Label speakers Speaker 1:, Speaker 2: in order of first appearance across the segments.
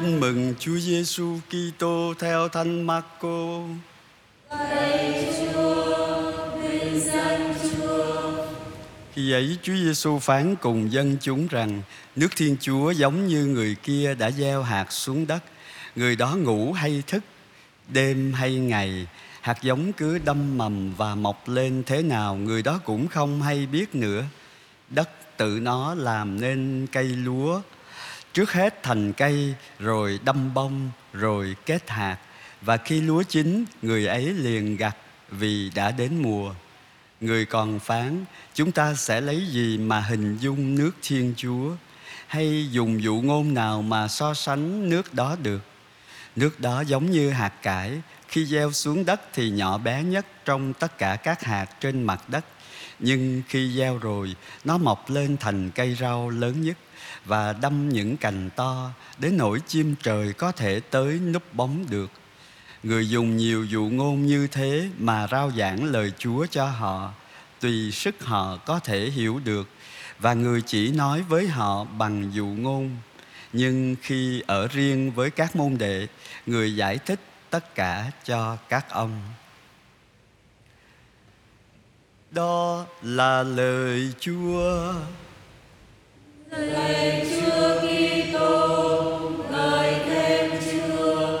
Speaker 1: Tin mừng Chúa Giêsu Kitô theo Thánh Marco. Khi ấy Chúa Giêsu phán cùng dân chúng rằng nước Thiên Chúa giống như người kia đã gieo hạt xuống đất, người đó ngủ hay thức, đêm hay ngày, hạt giống cứ đâm mầm và mọc lên thế nào người đó cũng không hay biết nữa. Đất tự nó làm nên cây lúa, trước hết thành cây, rồi đâm bông, rồi kết hạt. Và khi lúa chín, người ấy liền gặt vì đã đến mùa. Người còn phán, chúng ta sẽ lấy gì mà hình dung nước thiên chúa? Hay dùng dụ ngôn nào mà so sánh nước đó được? Nước đó giống như hạt cải, khi gieo xuống đất thì nhỏ bé nhất trong tất cả các hạt trên mặt đất nhưng khi gieo rồi, nó mọc lên thành cây rau lớn nhất và đâm những cành to đến nỗi chim trời có thể tới núp bóng được. Người dùng nhiều dụ ngôn như thế mà rao giảng lời chúa cho họ, tùy sức họ có thể hiểu được và người chỉ nói với họ bằng dụ ngôn. Nhưng khi ở riêng với các môn đệ, người giải thích tất cả cho các ông đó là lời chúa
Speaker 2: Lạy Chúa Kitô, ngợi khen Chúa.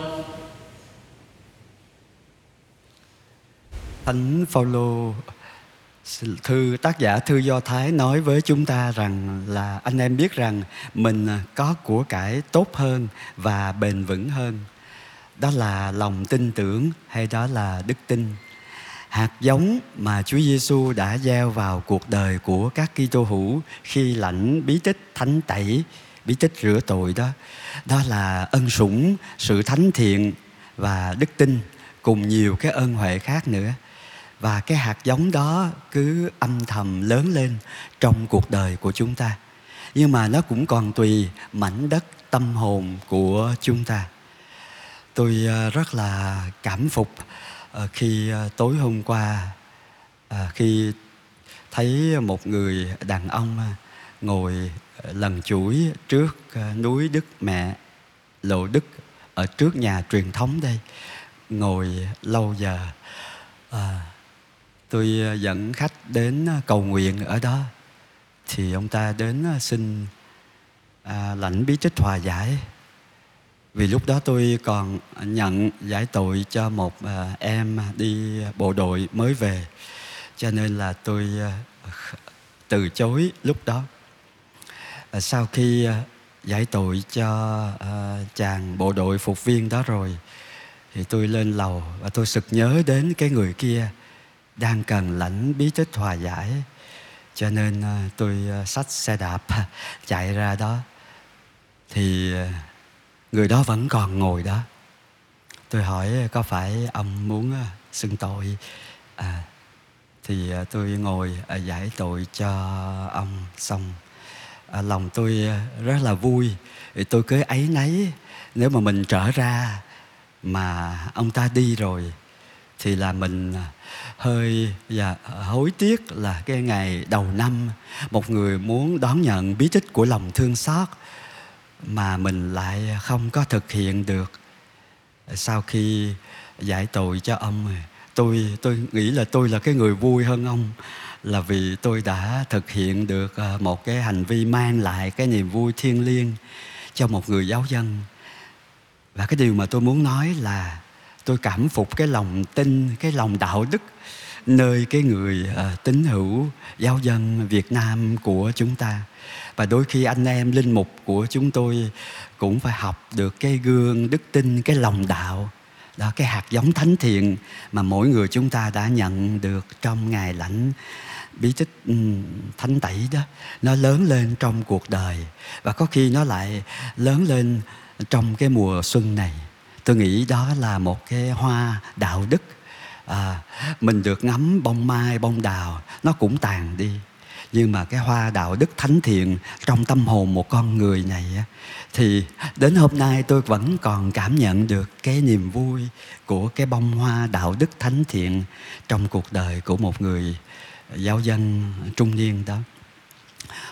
Speaker 1: Thánh Phaolô thư tác giả thư Do Thái nói với chúng ta rằng là anh em biết rằng mình có của cải tốt hơn và bền vững hơn. Đó là lòng tin tưởng hay đó là đức tin. Hạt giống mà Chúa Giêsu đã gieo vào cuộc đời của các Kitô hữu khi lãnh bí tích thánh tẩy, bí tích rửa tội đó, đó là ân sủng, sự thánh thiện và đức tin cùng nhiều cái ơn huệ khác nữa. Và cái hạt giống đó cứ âm thầm lớn lên trong cuộc đời của chúng ta. Nhưng mà nó cũng còn tùy mảnh đất tâm hồn của chúng ta. Tôi ờ, rất là cảm phục Ờ, khi ờ, tối hôm qua ờ, khi thấy một người đàn ông ngồi lần chuỗi trước núi đức mẹ lộ đức ở trước nhà truyền thống đây. Ngồi lâu giờ à, tôi dẫn khách đến cầu nguyện ở đó. Thì ông ta đến xin à, lãnh bí tích hòa giải vì lúc đó tôi còn nhận giải tội cho một à, em đi bộ đội mới về, cho nên là tôi à, từ chối lúc đó. À, sau khi giải tội cho chàng bộ đội phục viên đó rồi, thì tôi lên lầu và tôi sực nhớ đến cái người kia đang cần lãnh bí tích hòa giải. Cho nên tôi xách xe đạp chạy ra đó. Thì người đó vẫn còn ngồi đó. Tôi hỏi có phải ông muốn à, xưng tội? À, thì à, tôi ngồi à, giải tội cho ông xong. À, lòng tôi rất là vui. Thì tôi cứ ấy nấy nếu mà mình trở ra mà ông ta đi rồi thì là mình hơi và hối tiếc là cái ngày đầu năm một người muốn đón nhận bí tích của lòng thương xót mà mình lại không có thực hiện được. Sau khi giải tội cho ông, tôi tôi nghĩ là tôi là cái người vui hơn ông, là vì tôi đã thực hiện được à, một cái hành vi mang lại cái niềm vui thiêng liêng cho một người giáo dân. Và cái điều mà tôi muốn nói là tôi cảm phục cái lòng tin, cái lòng đạo đức nơi cái người à, tín hữu giáo dân Việt Nam của chúng ta. Và đôi khi anh em linh mục của chúng tôi cũng phải học được cái gương đức tin cái lòng đạo. Đó cái hạt giống thánh thiện mà mỗi người chúng ta đã nhận được trong ngày lãnh bí tích thánh tẩy đó nó lớn lên trong cuộc đời. Và có khi nó lại lớn lên trong cái mùa xuân này. Tôi nghĩ đó là một cái hoa đạo đức à, mình được ngắm bông mai bông đào nó cũng tàn đi. Nhưng mà cái hoa đạo đức thánh thiện trong tâm hồn một con người này thì đến hôm nay tôi vẫn còn cảm nhận được cái niềm vui của cái bông hoa đạo đức thánh thiện trong cuộc đời của một người giáo dân trung niên đó.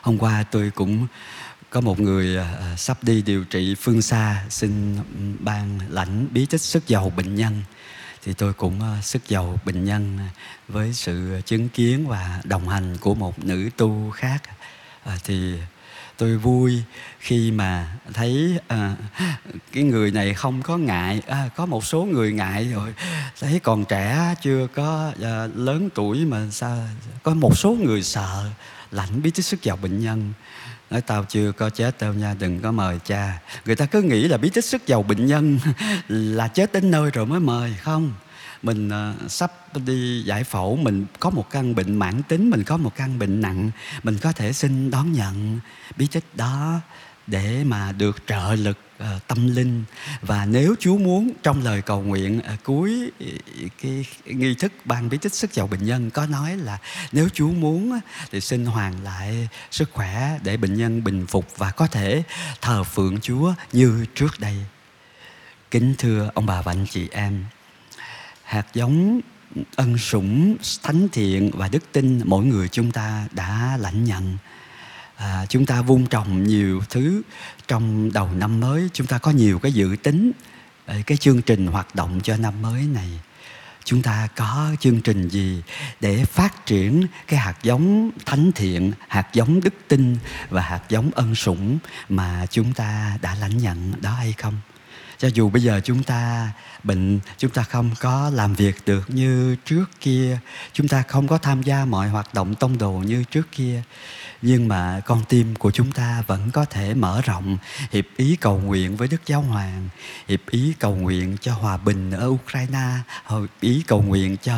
Speaker 1: Hôm qua tôi cũng có một người à, à, sắp đi điều trị phương xa xin ban lãnh bí tích sức giàu bệnh nhân thì tôi cũng ờ, sức giàu bệnh nhân ờ, với sự chứng kiến và đồng hành của một nữ tu khác. Ờ, thì tôi vui khi mà thấy à, cái người này không có ngại à, có một số người ngại rồi. Thấy còn trẻ chưa có à, lớn tuổi mà sao có một số người sợ lạnh biết tích sức giàu bệnh nhân nói tao chưa có chết đâu nha đừng có mời cha. Người ta cứ nghĩ là bí tích sức giàu bệnh nhân là chết đến nơi rồi mới mời. Không mình uh, sắp đi giải phẫu mình có một căn bệnh mãn tính mình có một căn bệnh nặng mình có thể xin đón nhận bí tích đó để mà được trợ lực Ờ, tâm linh và nếu Chúa muốn trong lời cầu nguyện à, cuối ờ, cái nghi thức ban bí tích sức giàu bệnh nhân có nói là nếu Chúa muốn thì xin hoàn lại sức khỏe để bệnh nhân bình phục và có thể thờ phượng Chúa như trước đây. Kính thưa ông bà và anh chị em, hạt giống ân sủng thánh thiện và đức tin mỗi người chúng ta đã lãnh nhận à, chúng ta vun trồng nhiều thứ trong đầu năm mới. Chúng ta có nhiều cái dự tính ờ, cái chương trình hoạt động cho năm mới này. Chúng ta có chương trình gì để phát triển cái hạt giống thánh thiện hạt giống đức tin và hạt giống ân sủng mà chúng ta đã lãnh nhận đó hay không? Cho dù bây giờ chúng ta bệnh, chúng ta không có làm việc được như trước kia, chúng ta không có tham gia mọi hoạt động tông đồ như trước kia, nhưng mà con tim của chúng ta vẫn có thể mở rộng, hiệp ý cầu nguyện với đức giáo hoàng, hiệp ý cầu nguyện cho hòa bình ở ukraine, hiệp ý cầu nguyện cho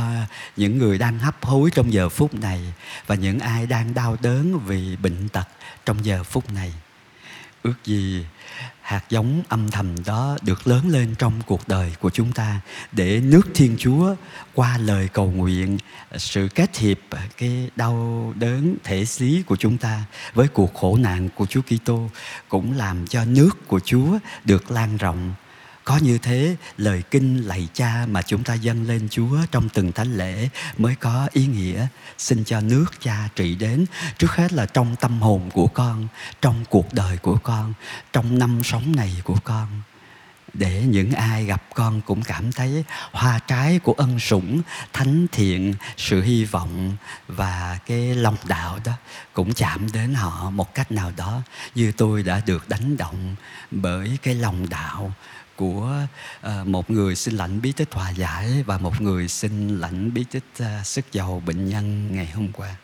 Speaker 1: những người đang hấp hối trong giờ phút này và những ai đang đau đớn vì bệnh tật trong giờ phút này. Ước gì hạt giống âm thầm đó được lớn lên trong cuộc đời của chúng ta để nước Thiên Chúa qua lời cầu nguyện, sự kết hiệp, cái đau đớn thể xí của chúng ta với cuộc khổ nạn của Chúa Kitô cũng làm cho nước của Chúa được lan rộng có như thế, lời kinh lạy cha mà chúng ta dâng lên chúa trong từng thánh lễ mới có ý nghĩa. Xin cho nước cha trị đến. Trước hết là trong tâm hồn của con, trong cuộc đời của con, trong năm sống này của con. Để những ai gặp con cũng cảm thấy hoa trái của ân sủng, thánh thiện, sự hy vọng và cái lòng đạo đó cũng chạm đến họ một cách nào đó, như tôi đã được đánh động bởi cái lòng đạo của ờ, một người xin lãnh bí tích hòa giải và một người xin lãnh bí tích ờ, sức giàu bệnh nhân ngày hôm qua.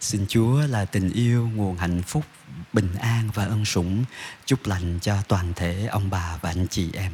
Speaker 1: Xin Chúa là tình yêu, nguồn hạnh phúc, bình an và ân sủng chúc lành cho toàn thể ông bà và anh chị em.